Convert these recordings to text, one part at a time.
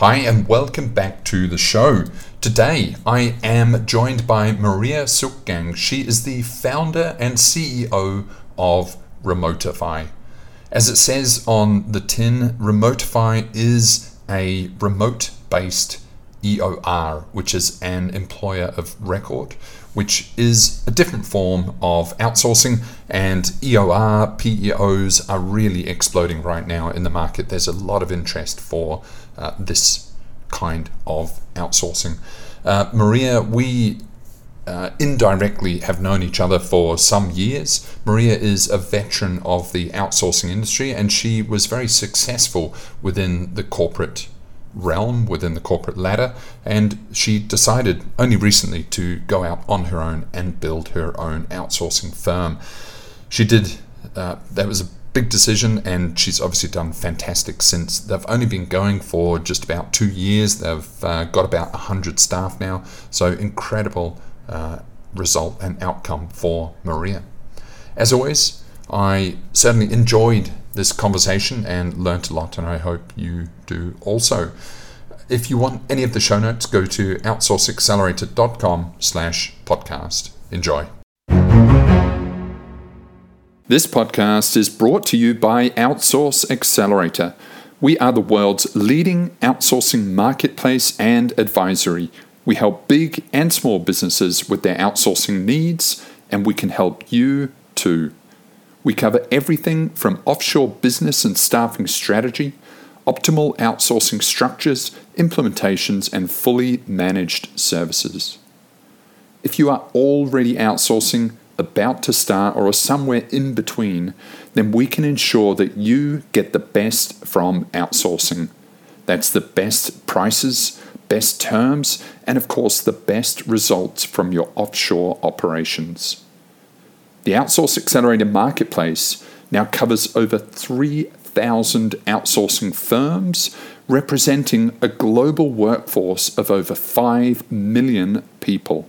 Hi, and welcome back to the show. Today, I am joined by Maria Sucgang. She is the founder and CEO of Remotify. As it says on the tin, Remotify is a remote based EOR, which is an employer of record, which is a different form of outsourcing. And EOR, PEOs are really exploding right now in the market. There's a lot of interest for uh, this kind of outsourcing. Uh, Maria, we uh, indirectly have known each other for some years. Maria is a veteran of the outsourcing industry and she was very successful within the corporate realm, within the corporate ladder, and she decided only recently to go out on her own and build her own outsourcing firm. She did, uh, that was a big decision, and she's obviously done fantastic since. They've only been going for just about two years. They've uh, got about 100 staff now, so incredible uh, result and outcome for Maria. As always, I certainly enjoyed this conversation and learnt a lot, and I hope you do also. If you want any of the show notes, go to outsourceaccelerator.com slash podcast. Enjoy. This podcast is brought to you by Outsource Accelerator. We are the world's leading outsourcing marketplace and advisory. We help big and small businesses with their outsourcing needs, and we can help you too. We cover everything from offshore business and staffing strategy, optimal outsourcing structures, implementations, and fully managed services. If you are already outsourcing, about to start, or are somewhere in between, then we can ensure that you get the best from outsourcing. That's the best prices, best terms, and of course, the best results from your offshore operations. The Outsource Accelerator Marketplace now covers over 3,000 outsourcing firms, representing a global workforce of over 5 million people.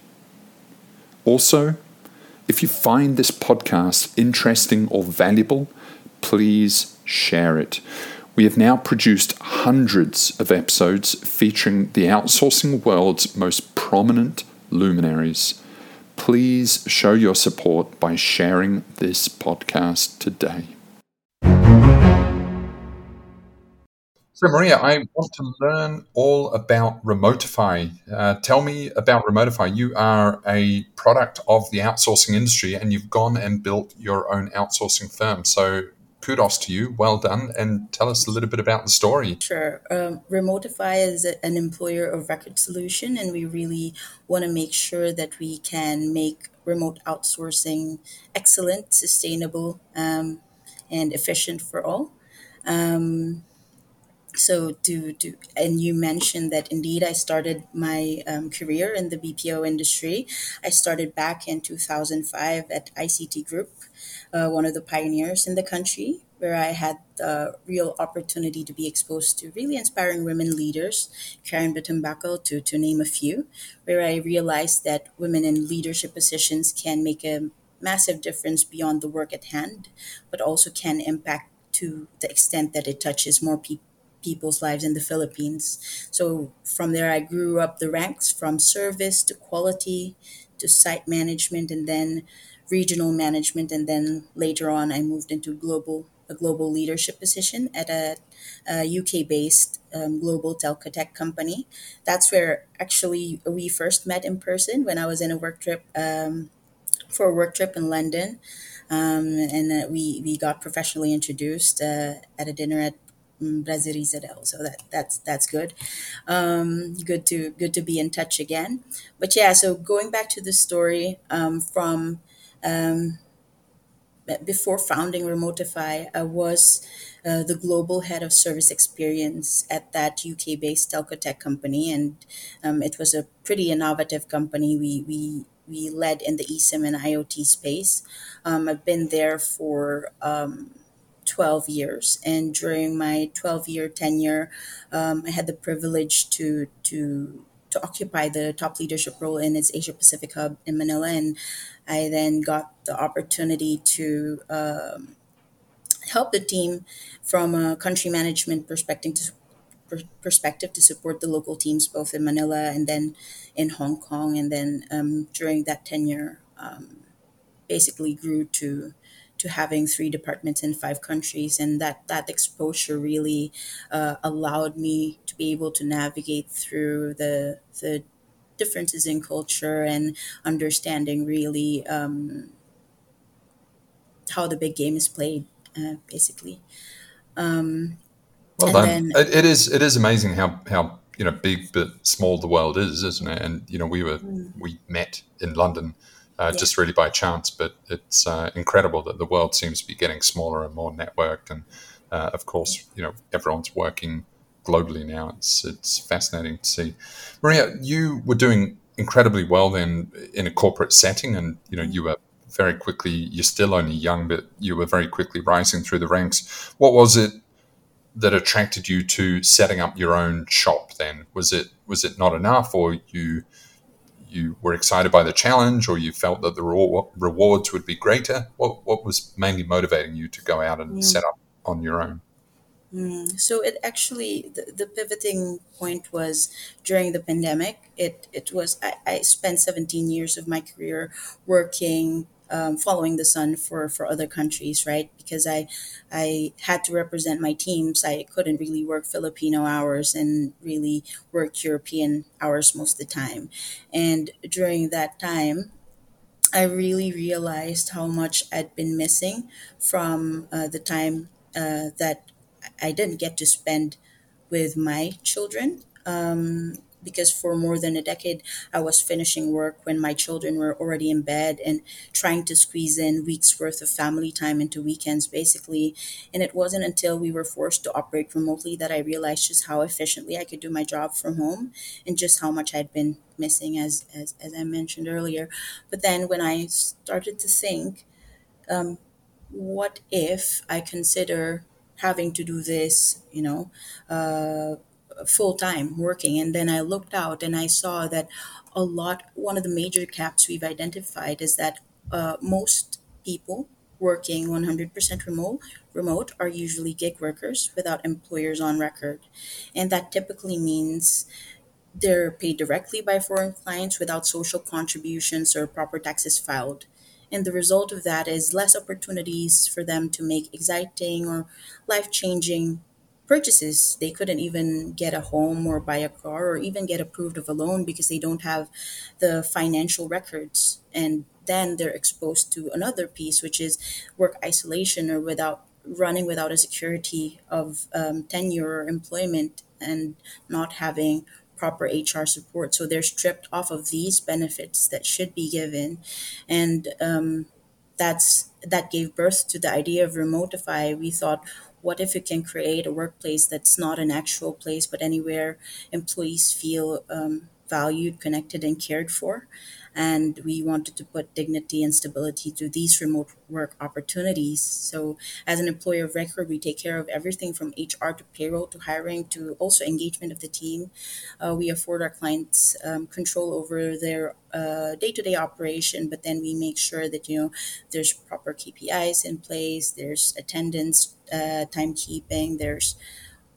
Also, if you find this podcast interesting or valuable, please share it. We have now produced hundreds of episodes featuring the outsourcing world's most prominent luminaries. Please show your support by sharing this podcast today. So, Maria, I want to learn all about Remotify. Uh, tell me about Remotify. You are a product of the outsourcing industry and you've gone and built your own outsourcing firm. So, kudos to you. Well done. And tell us a little bit about the story. Sure. Um, Remotify is an employer of record solution, and we really want to make sure that we can make remote outsourcing excellent, sustainable, um, and efficient for all. Um, so to do and you mentioned that indeed i started my um, career in the bpo industry. I started back in 2005 at ict group uh, one of the pioneers in the country where i had the real opportunity to be exposed to really inspiring women leaders karen Bitumbako, to, to name a few where i realized that women in leadership positions can make a massive difference beyond the work at hand but also can impact to the extent that it touches more people people's lives in the Philippines. So from there, I grew up the ranks from service to quality to site management and then regional management. And then later on, I moved into global a global leadership position at a, a UK based um, global telco tech company. That's where actually we first met in person when I was in a work trip um, for a work trip in London. Um, and uh, we, we got professionally introduced uh, at a dinner at Brasserie Zadel. So that that's that's good. Um, good to good to be in touch again. But yeah, so going back to the story um, from um, before founding Remotify, I was uh, the global head of service experience at that UK based telco tech company. And um, it was a pretty innovative company. We, we, we led in the eSIM and IoT space. Um, I've been there for um, 12 years. And during my 12 year tenure, um, I had the privilege to, to, to occupy the top leadership role in its Asia Pacific hub in Manila. And I then got the opportunity to um, help the team from a country management perspective to perspective to support the local teams both in Manila and then in Hong Kong. And then um, during that tenure, um, basically grew to to having three departments in five countries, and that that exposure really uh, allowed me to be able to navigate through the the differences in culture and understanding really um, how the big game is played, uh, basically. Um, Well done. then, It, it is it is amazing how how you know big but small the world is, isn't it? And you know we were we met in London uh, yeah, just really by chance, but it's uh, incredible that the world seems to be getting smaller and more networked, and uh, of course you know everyone's working globally now. It's it's fascinating to see. Maria, you were doing incredibly well then in a corporate setting, and you know you were very quickly. You're still only young, but you were very quickly rising through the ranks. What was it that attracted you to setting up your own shop then was it was it not enough or you you were excited by the challenge or you felt that the rewar- rewards would be greater what what was mainly motivating you to go out and yeah. set up on your own Mm, so it actually the, the pivoting point was during the pandemic. It it was I, I spent 17 years of my career working um, following the sun for for other countries, right? Because I I had to represent my teams. I couldn't really work Filipino hours and really work European hours most of the time. And during that time, I really realized how much I'd been missing from uh, the time uh, that I didn't get to spend with my children. Um, because for more than a decade, I was finishing work when my children were already in bed and trying to squeeze in weeks worth of family time into weekends, basically. And it wasn't until we were forced to operate remotely that I realized just how efficiently I could do my job from home and just how much I'd been missing, as, as, as I mentioned earlier. But then when I started to think, um, what if I consider having to do this, you know, uh, full time working? And then I looked out and I saw that a lot, one of the major caps we've identified is that uh, most people working 100% remote remote are usually gig workers without employers on record and that typically means they're paid directly by foreign clients without social contributions or proper taxes filed. And the result of that is less opportunities for them to make exciting or life changing purchases. They couldn't even get a home or buy a car or even get approved of a loan because they don't have the financial records. And then they're exposed to another piece, which is work isolation or without running without a security of um, tenure or employment and not having proper HR support. So they're stripped off of these benefits that should be given, and um, that's that gave birth to the idea of Remotify. We thought, what if you can create a workplace that's not an actual place, but anywhere employees feel um, valued, connected, and cared for? And we wanted to put dignity and stability to these remote work opportunities. So, as an employer of record, we take care of everything from HR to payroll to hiring to also engagement of the team. Uh, we afford our clients um, control over their uh, day-to-day operation, but then we make sure that you know there's proper KPIs in place, there's attendance, uh, timekeeping, there's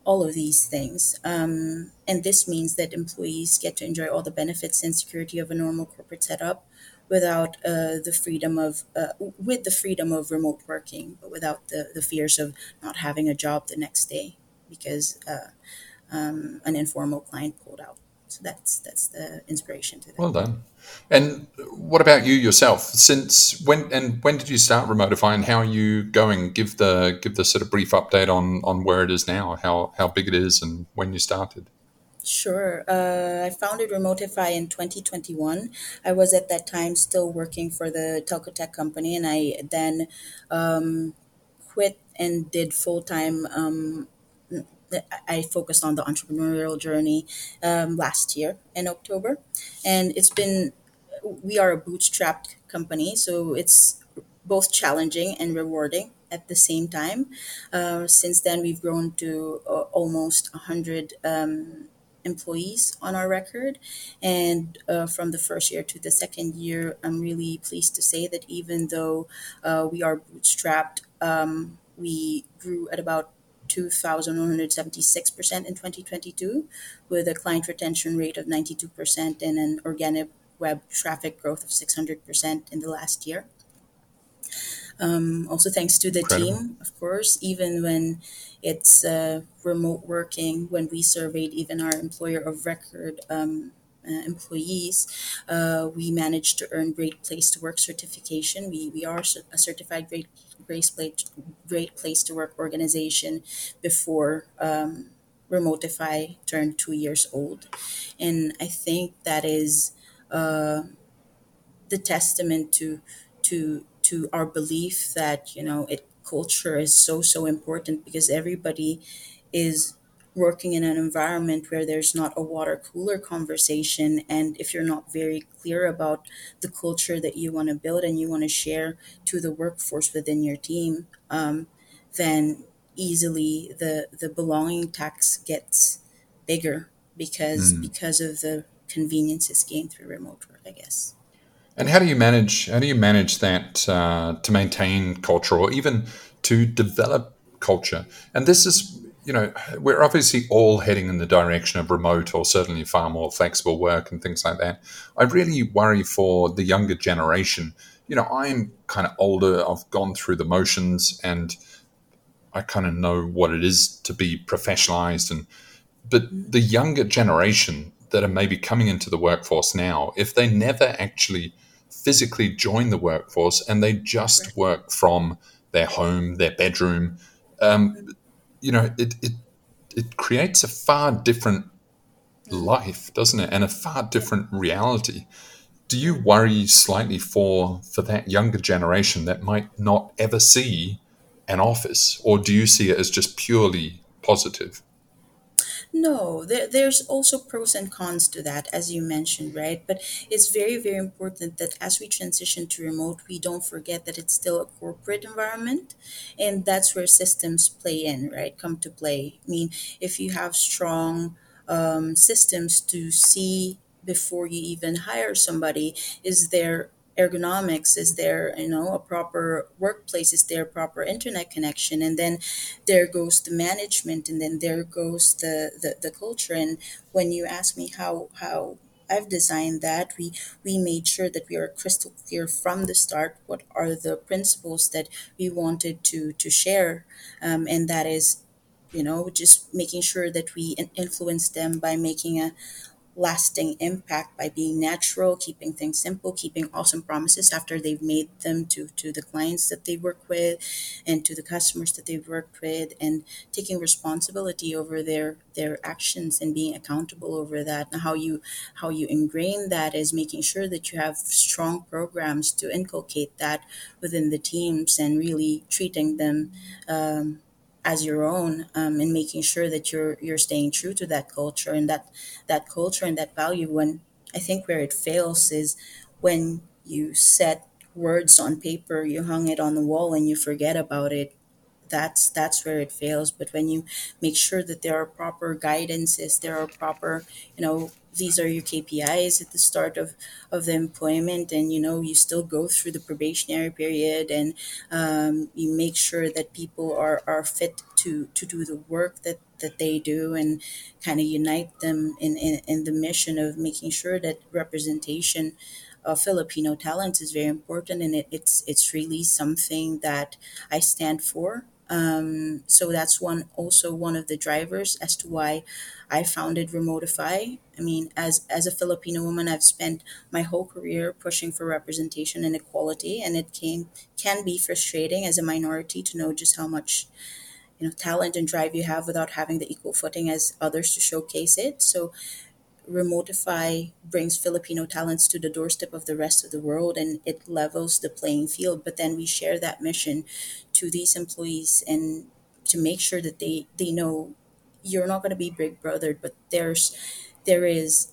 all of these things. Um, and this means that employees get to enjoy all the benefits and security of a normal corporate setup without uh, the freedom of uh, with the freedom of remote working, but without the, the fears of not having a job the next day because uh, um, an informal client pulled out. So that's that's the inspiration to that. well done and what about you yourself since when and when did you start remotify and how are you going give the give the sort of brief update on on where it is now how how big it is and when you started Sure. Uh, I founded Remotify in 2021. I was at that time still working for the telco tech company, and I then um, quit and did full time. Um, I focused on the entrepreneurial journey um, last year in October, and it's been we are a bootstrapped company, so it's both challenging and rewarding at the same time. Uh, since then, we've grown to uh, almost 100 um, employees on our record. And uh, from the first year to the second year, I'm really pleased to say that even though uh, we are bootstrapped, um, we grew at about 2,176% in 2022 with a client retention rate of 92% and an organic web traffic growth of 600% in the last year. Um, also, thanks to the Incredible. team, of course, even when it's uh, remote working, when we surveyed even our employer of record um, uh, employees, uh, we managed to earn Great Place to Work certification. We, we are a certified Great, great, place, great Place to Work organization before um, Remotify turned two years old. And I think that is uh, the testament to to to our belief that you know it culture is so so important because everybody is working in an environment where there's not a water cooler conversation and if you're not very clear about the culture that you want to build and you want to share to the workforce within your team um, then easily the the belonging tax gets bigger because Mm. because of the conveniences gained through remote work i guess And how do you manage? How do you manage that uh, to maintain culture, or even to develop culture? And this is, you know, we're obviously all heading in the direction of remote, or certainly far more flexible work and things like that. I really worry for the younger generation. You know, I'm kind of older. I've gone through the motions, and I kind of know what it is to be professionalized. And but the younger generation that are maybe coming into the workforce now, if they never actually physically join the workforce and they just work from their home, their bedroom, um, you know, it, it it creates a far different life, doesn't it? And a far different reality. Do you worry slightly for for that younger generation that might not ever see an office, or do you see it as just purely positive? No, there, there's also pros and cons to that, as you mentioned, right? But it's very, very important that as we transition to remote, we don't forget that it's still a corporate environment. And that's where systems play in, right? Come to play. I mean, if you have strong um, systems to see before you even hire somebody, is there ergonomics is there you know a proper workplace is there proper internet connection and then there goes the management and then there goes the the, the culture. And when you ask me how how I've designed that we we made sure that we are crystal clear from the start what are the principles that we wanted to to share um, and that is you know just making sure that we influence them by making a lasting impact by being natural, keeping things simple, keeping awesome promises after they've made them to, to the clients that they work with and to the customers that they've worked with and taking responsibility over their their actions and being accountable over that. And how you how you ingrain that is making sure that you have strong programs to inculcate that within the teams and really treating them um, as your own um, and making sure that you're you're staying true to that culture and that that culture and that value. When i think where it fails is when you set words on paper you hung it on the wall and you forget about it that's that's where it fails but when you make sure that there are proper guidances there are proper you know these are your kpis at the start of of the employment and you know you still go through the probationary period and um, you make sure that people are are fit to to do the work that that they do and kind of unite them in, in in the mission of making sure that representation of Filipino talents is very important, and it, it's it's really something that I stand for. Um, so that's one also one of the drivers as to why I founded Remotify. I mean, as as a Filipino woman, I've spent my whole career pushing for representation and equality, and it can can be frustrating as a minority to know just how much you know talent and drive you have without having the equal footing as others to showcase it. So Remotify brings Filipino talents to the doorstep of the rest of the world and it levels the playing field. But then we share that mission to these employees and to make sure that they, they know you're not going to be big brothered, but there's there is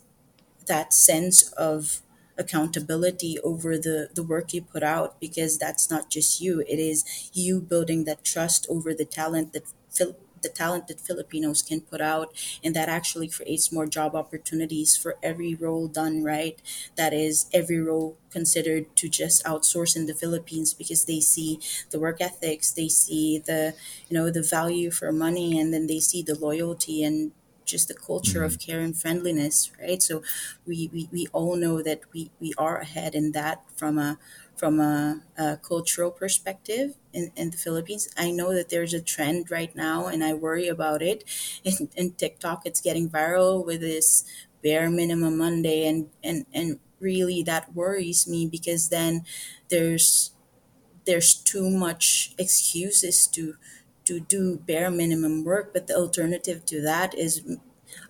that sense of accountability over the the work you put out because that's not just you it is you building that trust over the talent that Phil- the talent that Filipinos can put out and that actually creates more job opportunities for every role done right. That is every role considered to just outsource in the Philippines because they see the work ethics they see the you know the value for money and then they see the loyalty and just the culture of mm-hmm. care and friendliness, right? So we, we, we all know that we, we are ahead in that from a from a, a cultural perspective in, in the Philippines. I know that there's a trend right now and I worry about it. In, in TikTok, it's getting viral with this bare minimum Monday and, and, and really that worries me because then there's there's too much excuses to to do bare minimum work but the alternative to that is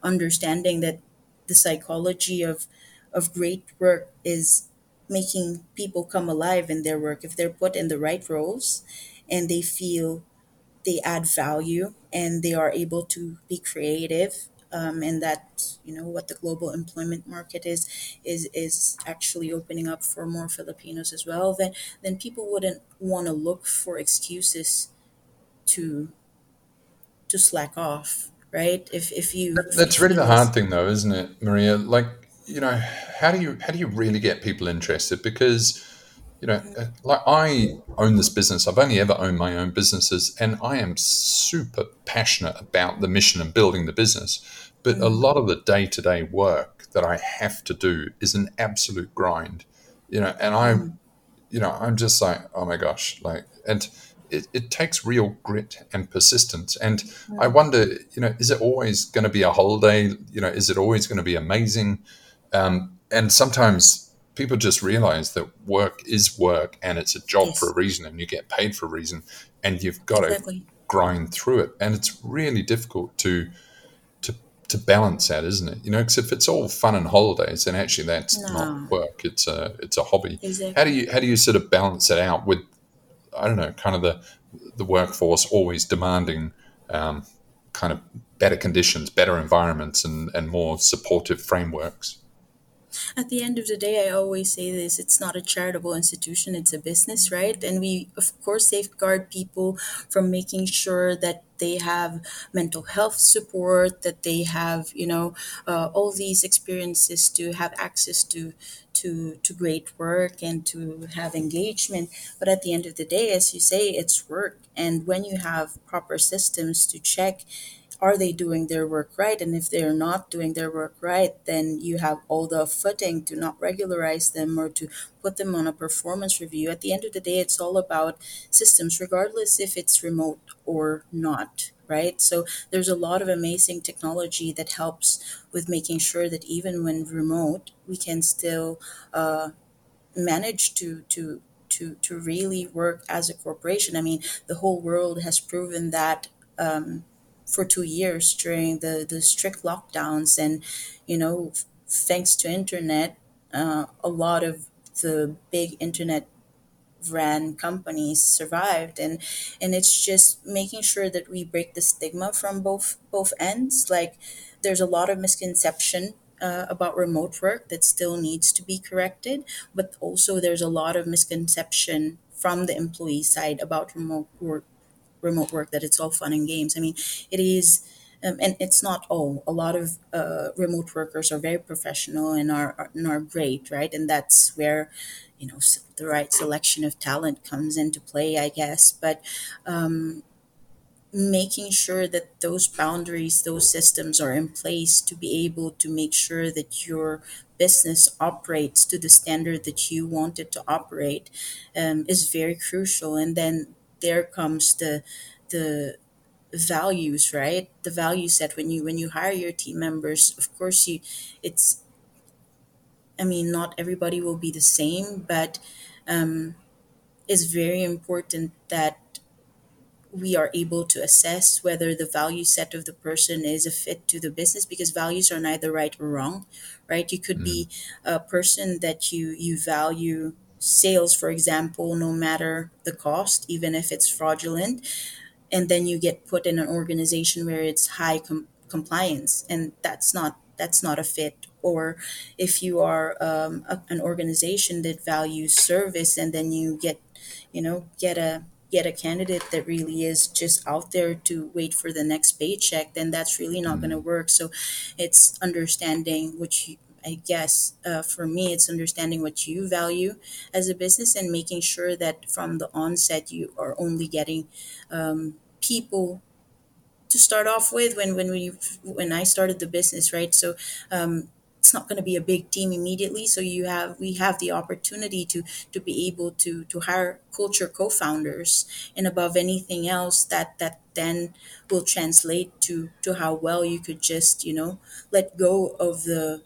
understanding that the psychology of of great work is making people come alive in their work. If they're put in the right roles and they feel they add value and they are able to be creative um, and that you know what the global employment market is is is actually opening up for more Filipinos as well then then people wouldn't want to look for excuses to to slack off right if if you That- if you That's really the hard thing, though, isn't it, Maria? Like, you know, how do you how do you really get people interested? Because, you know, mm. uh, like I own this business. I've only ever owned my own businesses, and I am super passionate about the mission and building the business. But a mm. lot of the day to day work that I have to do is an absolute grind, you know, and I mm. you know, I'm just like, oh my gosh, like, and it, it takes real grit and persistence. And I wonder, you know, is it always going to be a holiday? You know, is it always going to be amazing? Um, and sometimes people just realize that work is work and it's a job for a reason and you get paid for a reason and you've got to exactly grind through it. And it's really difficult to, to, to balance that, isn't it? You know, because if it's all fun and holidays, then actually that's not work. It's a it's a hobby. How do you how do you sort of balance it out with I don't know, kind of the the workforce always demanding um, kind of better conditions, better environments, and and more supportive frameworks. At the end of the day, I always say this it's not a charitable institution, it's a business, right? And we, of course, safeguard people from making sure that they have mental health support, that they have, you know, uh, all these experiences to have access to. To, to great work and to have engagement but at the end of the day as you say it's work and when you have proper systems to check are they doing their work right? And if they're not doing their work right, then you have all the footing to not regularize them or to put them on a performance review. At the end of the day, it's all about systems, regardless if it's remote or not. Right, so there's a lot of amazing technology that helps with making sure that even when remote, we can still uh, manage to to to to really work as a corporation. I mean, the whole world has proven that um, for two years during the the strict lockdowns, and you know, thanks to internet, uh, a lot of the big internet ran companies survived. And and it's just making sure that we break the stigma from both both ends. Like there's a lot of misconception uh, about remote work that still needs to be corrected but also there's a lot of misconception from the employee side about remote work remote work that it's all fun and games. I mean, it is, um, and it's not all. A lot of uh, remote workers are very professional and are, are and are great, right? And that's where you know the right selection of talent comes into play, I guess. But um, making sure that those boundaries, those systems are in place to be able to make sure that your business operates to the standard that you want it to operate um, is very crucial. And then there comes the the values, right? The value set when you when you hire your team members. Of course, you it's I mean not everybody will be the same, but um, it's very important that we are able to assess whether the value set of the person is a fit to the business because values are neither right or wrong right you could mm. be a person that you you value sales for example no matter the cost even if it's fraudulent and then you get put in an organization where it's high com- compliance and that's not that's not a fit or if you are um, a, an organization that values service and then you get you know get a get a candidate that really is just out there to wait for the next paycheck, then that's really not mm-hmm. going to work. So it's understanding which you, I guess uh, for me, it's understanding what you value as a business and making sure that from the onset you are only getting um, people to start off with. When when we when I started the business, right? So um, it's not going to be a big team immediately so you have we have the opportunity to to be able to to hire culture co-founders and above anything else that that then will translate to to how well you could just you know let go of the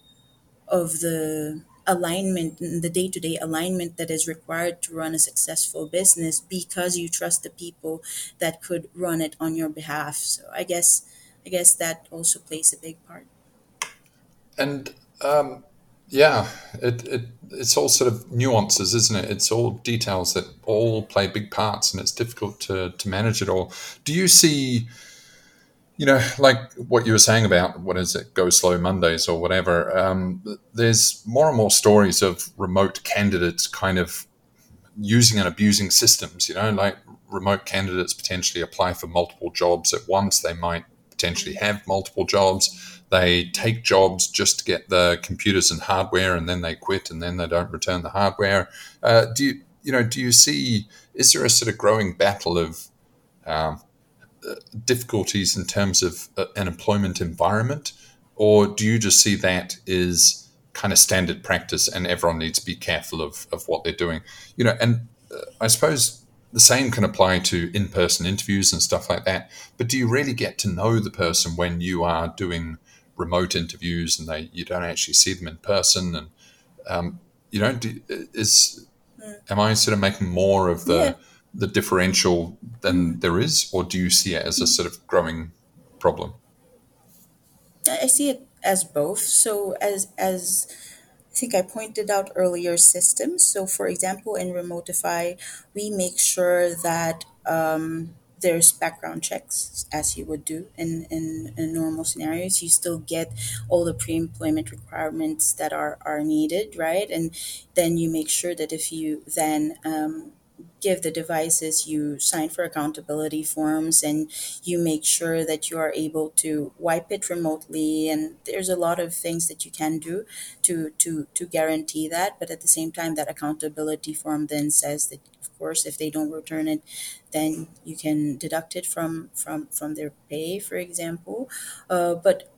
of the alignment the day-to-day alignment that is required to run a successful business because you trust the people that could run it on your behalf so i guess i guess that also plays a big part and um, yeah, it, it it's all sort of nuances, isn't it? It's all details that all play big parts, and it's difficult to to manage it all. Do you see? You know, like what you were saying about what is it, Go Slow Mondays or whatever. Um, there's more and more stories of remote candidates kind of using and abusing systems. You know, like remote candidates potentially apply for multiple jobs at once. They might potentially have multiple jobs they take jobs just to get the computers and hardware, and then they quit, and then they don't return the hardware. Uh, do you, you know? Do you see? Is there a sort of growing battle of um, difficulties in terms of uh, an employment environment, or do you just see that is kind of standard practice, and everyone needs to be careful of of what they're doing? You know, and uh, I suppose the same can apply to in person interviews and stuff like that. But do you really get to know the person when you are doing remote interviews and they you don't actually see them in person and um, you know do, is mm. am I sort of making more of the yeah. The differential than there is or do you see it as a sort of growing problem? I see it as both. So as as I think I pointed out earlier systems. So for example in Remotify we make sure that um, there's background checks as you would do in, in, in normal scenarios. You still get all the pre-employment requirements that are, are needed right? And then you make sure that if you then um, give the devices you sign for accountability forms and you make sure that you are able to wipe it remotely. And there's a lot of things that you can do to to to guarantee that. But at the same time that accountability form then says that of course if they don't return it then you can deduct it from from from their pay for example. Uh, but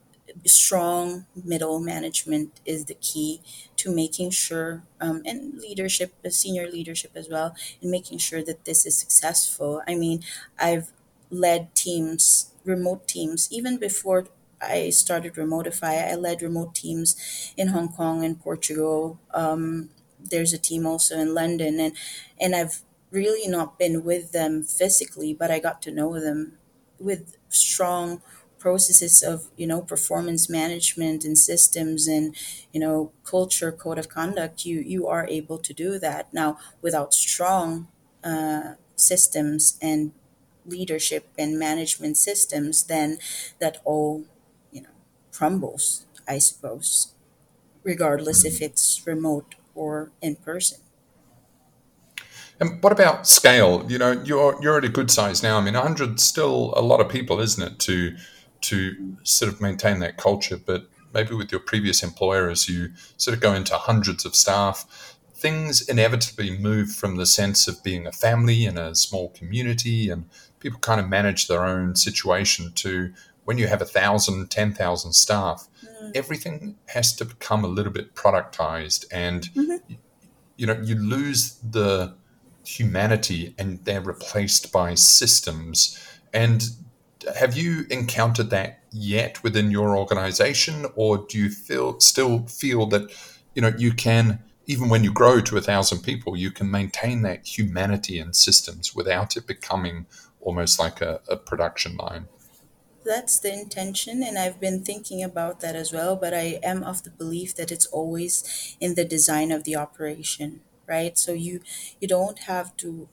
strong middle management is the key to making sure um, and leadership senior leadership as well in making sure that this is successful. I mean i've led teams remote teams even before i started remotify i led remote teams in hong kong and portugal. Um, there's a team also in london and and i've really not been with them physically but i got to know them with strong processes of you know performance management and systems and you know culture code of conduct you you are able to do that now without strong uh, systems and leadership and management systems then that all you know crumbles i suppose regardless if it's remote or in person and what about scale? You know, you're you're at a good size now. I mean, 100 still a lot of people, isn't it? To to sort of maintain that culture. But maybe with your previous employer, as you sort of go into hundreds of staff, things inevitably move from the sense of being a family in a small community and people kind of manage their own situation to when you have a thousand, ten thousand staff, mm. everything has to become a little bit productized and mm-hmm. you know, you lose the humanity and they're replaced by systems. And have you encountered that yet within your organization, or do you feel still feel that you know you can even when you grow to a thousand people, you can maintain that humanity in systems without it becoming almost like a, a production line. That's the intention, and I've been thinking about that as well. But I am of the belief that it's always in the design of the operation, right? So you you don't have to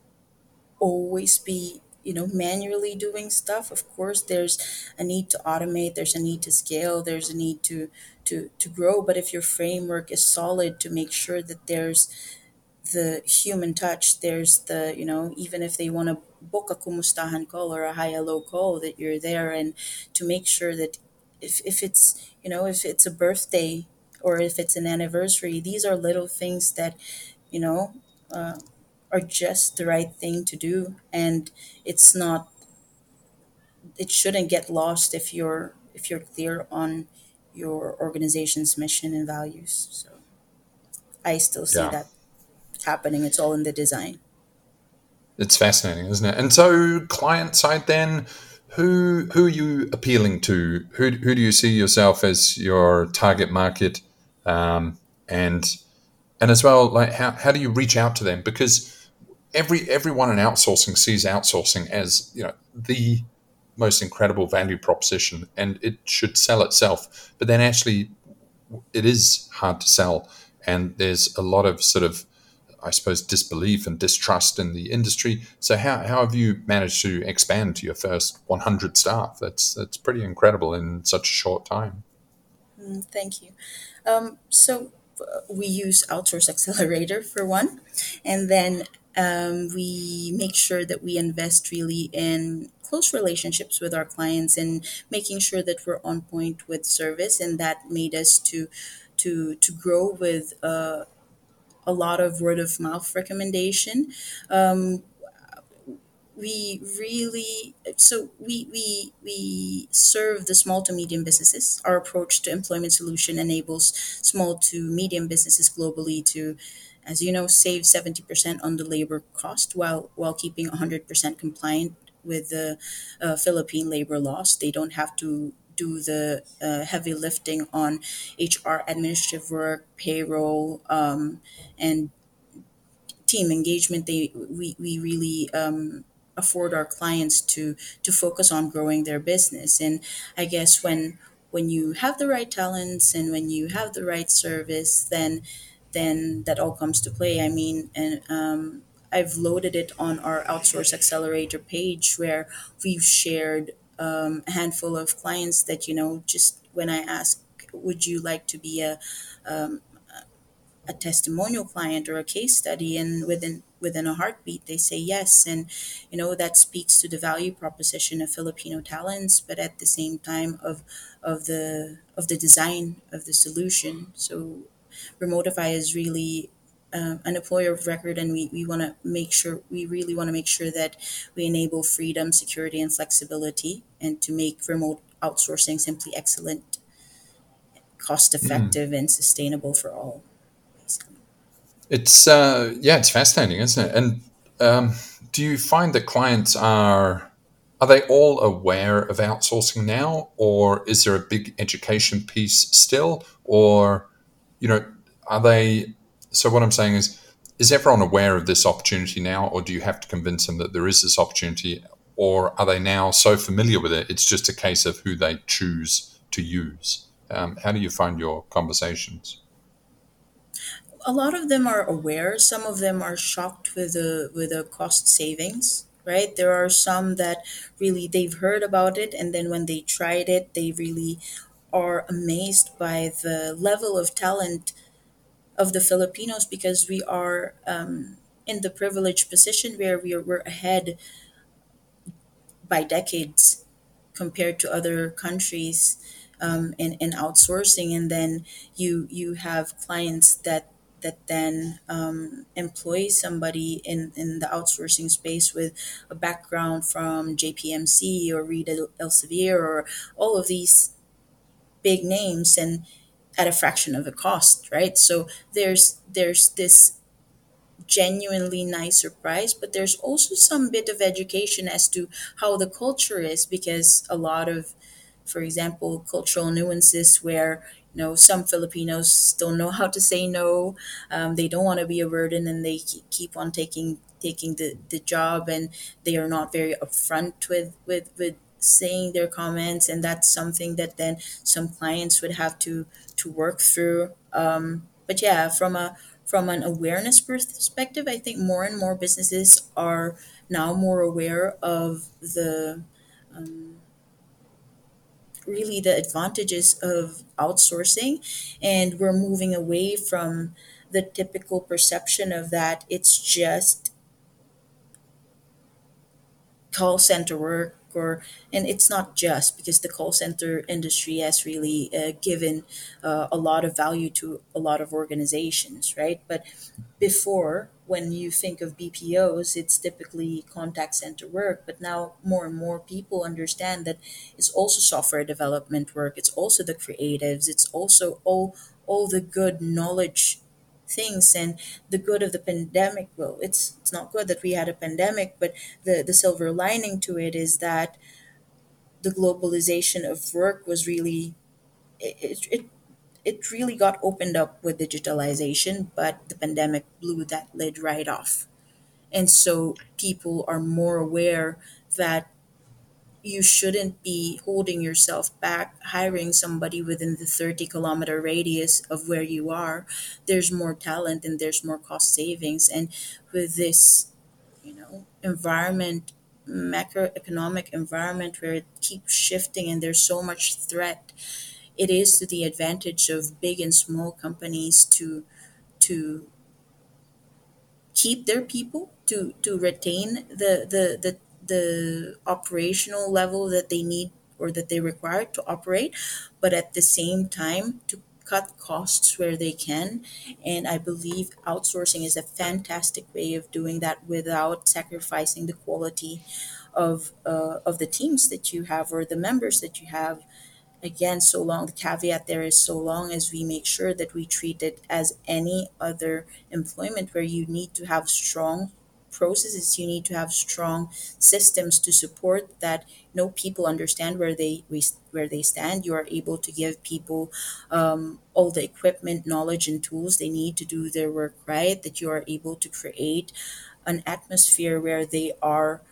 always be you know manually doing stuff of course there's a need to automate there's a need to scale there's a need to to to grow but if your framework is solid to make sure that there's the human touch there's the you know even if they want to book a kumustahan call or a hi hello call that you're there and to make sure that if, if it's you know if it's a birthday or if it's an anniversary these are little things that you know uh, are just the right thing to do and it's not it shouldn't get lost if you're if you're clear on your organization's mission and values so i still see Yeah. that happening it's all in the design It's fascinating, isn't it? And so, client side, then, who who are you appealing to? Who who do you see yourself as your target market, um, and and as well, like how, how do you reach out to them? Because every everyone in outsourcing sees outsourcing as you know the most incredible value proposition, and it should sell itself. But then, actually, it is hard to sell, and there's a lot of sort of I suppose, disbelief and distrust in the industry. So, how, how have you managed to expand to your first 100 staff? That's that's pretty incredible in such a short time. Mm, thank you um, so uh, we use outsource accelerator for one and then um, we make sure that we invest really in close relationships with our clients and making sure that we're on point with service. And that made us to to to grow with uh, a lot of word of mouth recommendation. Um, we really so we we we serve the small to medium businesses. Our approach to employment solution enables small to medium businesses globally to as you know save 70% on the labor cost while while keeping 100% compliant with the uh, philippine labor laws. They don't have to do the uh, heavy lifting on hr administrative work payroll um, and team engagement. They we, we really um, afford our clients to to focus on growing their business. And i guess when when you have the right talents and when you have the right service then then that all comes to play. I mean and um, i've loaded it on our outsource accelerator page where we've shared um, a handful of clients that you know just when i ask would you like to be a um, a testimonial client or a case study? And within within a heartbeat they say yes. And you know that speaks to the value proposition of filipino talents but at the same time of of the of the design of the solution. So remotify is really um, an employer of record and we, we want to make sure we really want to make sure that we enable freedom security and flexibility and to make remote outsourcing simply excellent cost effective and sustainable for all basically. It's uh, yeah, it's fascinating, isn't it? And um, do you find that clients are are they all aware of outsourcing now, or is there a big education piece still, or you know, are they? So what I'm saying is, is everyone aware of this opportunity now, or do you have to convince them that there is this opportunity, or are they now so familiar with it? It's just a case of who they choose to use. Um, how do you find your conversations? a lot of them are aware some of them are shocked with the with the cost savings right there are some that really they've heard about it and then when they tried it they really are amazed by the level of talent of the filipinos because we are um, in the privileged position where we are, we're ahead by decades compared to other countries um, in, in outsourcing. And then you you have clients that that then um, employ somebody in, in the outsourcing space with a background from JPMC or Reed Elsevier or all of these big names. And at a fraction of the cost, right? So there's there's this genuinely nice surprise, but there's also some bit of education as to how the culture is because a lot of, for example, cultural nuances where you know some Filipinos don't know how to say no. Um, they don't want to be a burden, and they keep on taking taking the, the job, and they are not very upfront with with with saying their comments, and that's something that then some clients would have to to work through. Um, but yeah, from a from an awareness perspective, I think more and more businesses are now more aware of the um, really the advantages of outsourcing and we're moving away from the typical perception of that it's just call center work or and it's not just because the call center industry has really uh, given uh, a lot of value to a lot of organizations right? But before when you think of bpos it's typically contact center work but now more and more people understand that it's also software development work it's also the creatives it's also all all the good knowledge things and the good of the pandemic well it's it's not good that we had a pandemic but the the silver lining to it is that the globalization of work was really it, it it really got opened up with digitalization but the pandemic blew that lid right off. And so people are more aware that you shouldn't be holding yourself back hiring somebody within the 30 kilometer radius of where you are. There's more talent and there's more cost savings. And with this you know environment macroeconomic environment where it keeps shifting and there's so much threat it is to the advantage of big and small companies to to keep their people to to retain the the the, the operational level that they need or that they require to operate but at the same time to cut costs where they can. And i believe outsourcing is a fantastic way of doing that without sacrificing the quality of uh, of the teams that you have or the members that you have. Again so long the caveat there is so long as we make sure that we treat it as any other employment where you need to have strong processes you need to have strong systems to support that. You know people understand where they where they stand. You are able to give people um, all the equipment knowledge and tools they need to do their work right that you are able to create an atmosphere where they are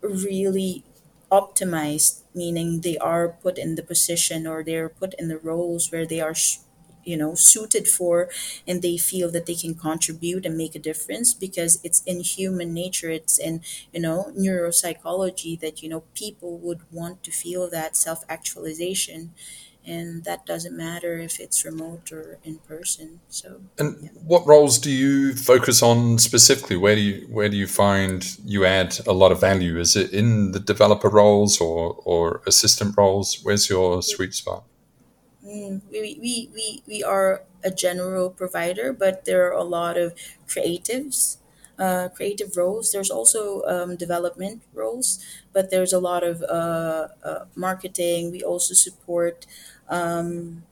really optimized, meaning they are put in the position or they're put in the roles where they are, sh- you know, suited for, and they feel that they can contribute and make a difference because it's in human nature. It's in you know neuropsychology that you know people would want to feel that self actualization, and that doesn't matter if it's remote or in person. So And what roles do you focus on specifically? Where do you where do you find you add a lot of value? Is it in the developer roles or or assistant roles? Where's your sweet spot? Mm, we, we, we, we are a general provider, but there are a lot of creatives, uh, creative roles. There's also um, development roles, but there's a lot of uh, uh, marketing. We also support um,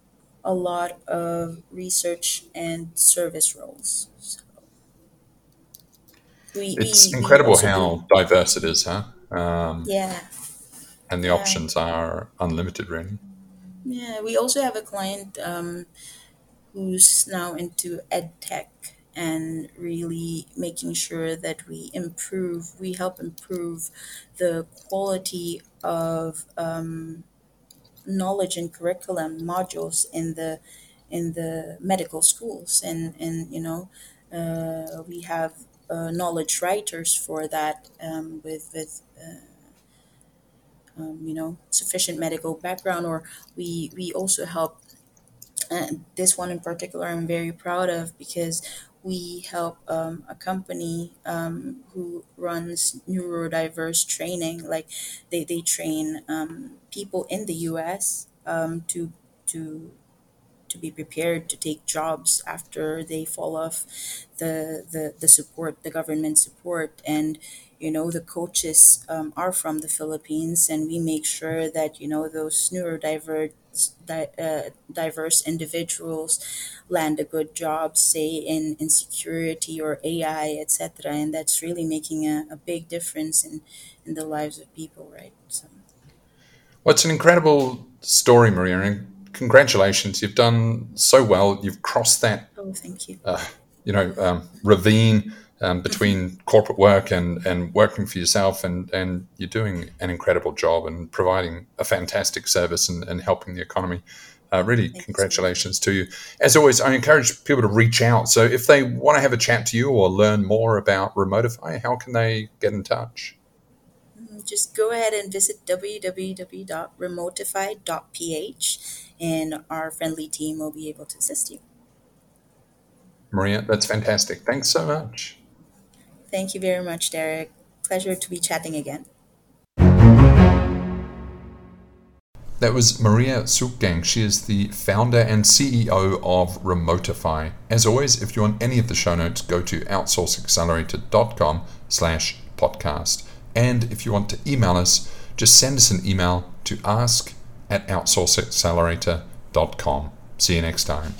a lot of research and service roles. So we, we, It's we incredible do, how diverse it is, huh? Um, yeah, and the yeah, options are unlimited, really. Yeah. We also have a client. Um, who's now into ed tech and really making sure that we improve, we help improve the quality of um, knowledge and curriculum modules in the in the medical schools, and and you know uh, we have uh, knowledge writers for that um, with with. Uh, um, you know sufficient medical background or we we also help and this one in particular I'm very proud of because we help um, a company um, who runs neurodiverse training. Like they, they train um, people in the US um, to to to be prepared to take jobs after they fall off the the, the support, the government support. And you know the coaches um, are from the Philippines, and we make sure that you know those neurodiverse di- uh, diverse individuals land a good job, say in, in security or AI, etc. And that's really making a, a big difference in, in the lives of people, right? So, Well, it's an incredible story, Maria, and congratulations. You've done so well. You've crossed that. Oh, thank you. Uh, you know, um, ravine um, between corporate work and, and working for yourself, and, and you're doing an incredible job and providing a fantastic service and, and helping the economy. Uh, really, Thank congratulations to you. As always, I encourage people to reach out. So, if they want to have a chat to you or learn more about Remotify, how can they get in touch? Mm, just go ahead and visit www.remotify.ph, and our friendly team will be able to assist you. Maria, that's fantastic. Thanks so much. Thank you very much, Derek. Pleasure to be chatting again. That was Maria Sucgang. She is the founder and CEO of Remotify. As always, if you want any of the show notes, go to outsourceaccelerator.com slash podcast. And if you want to email us, just send us an email to ask at outsourceaccelerator.com. See you next time.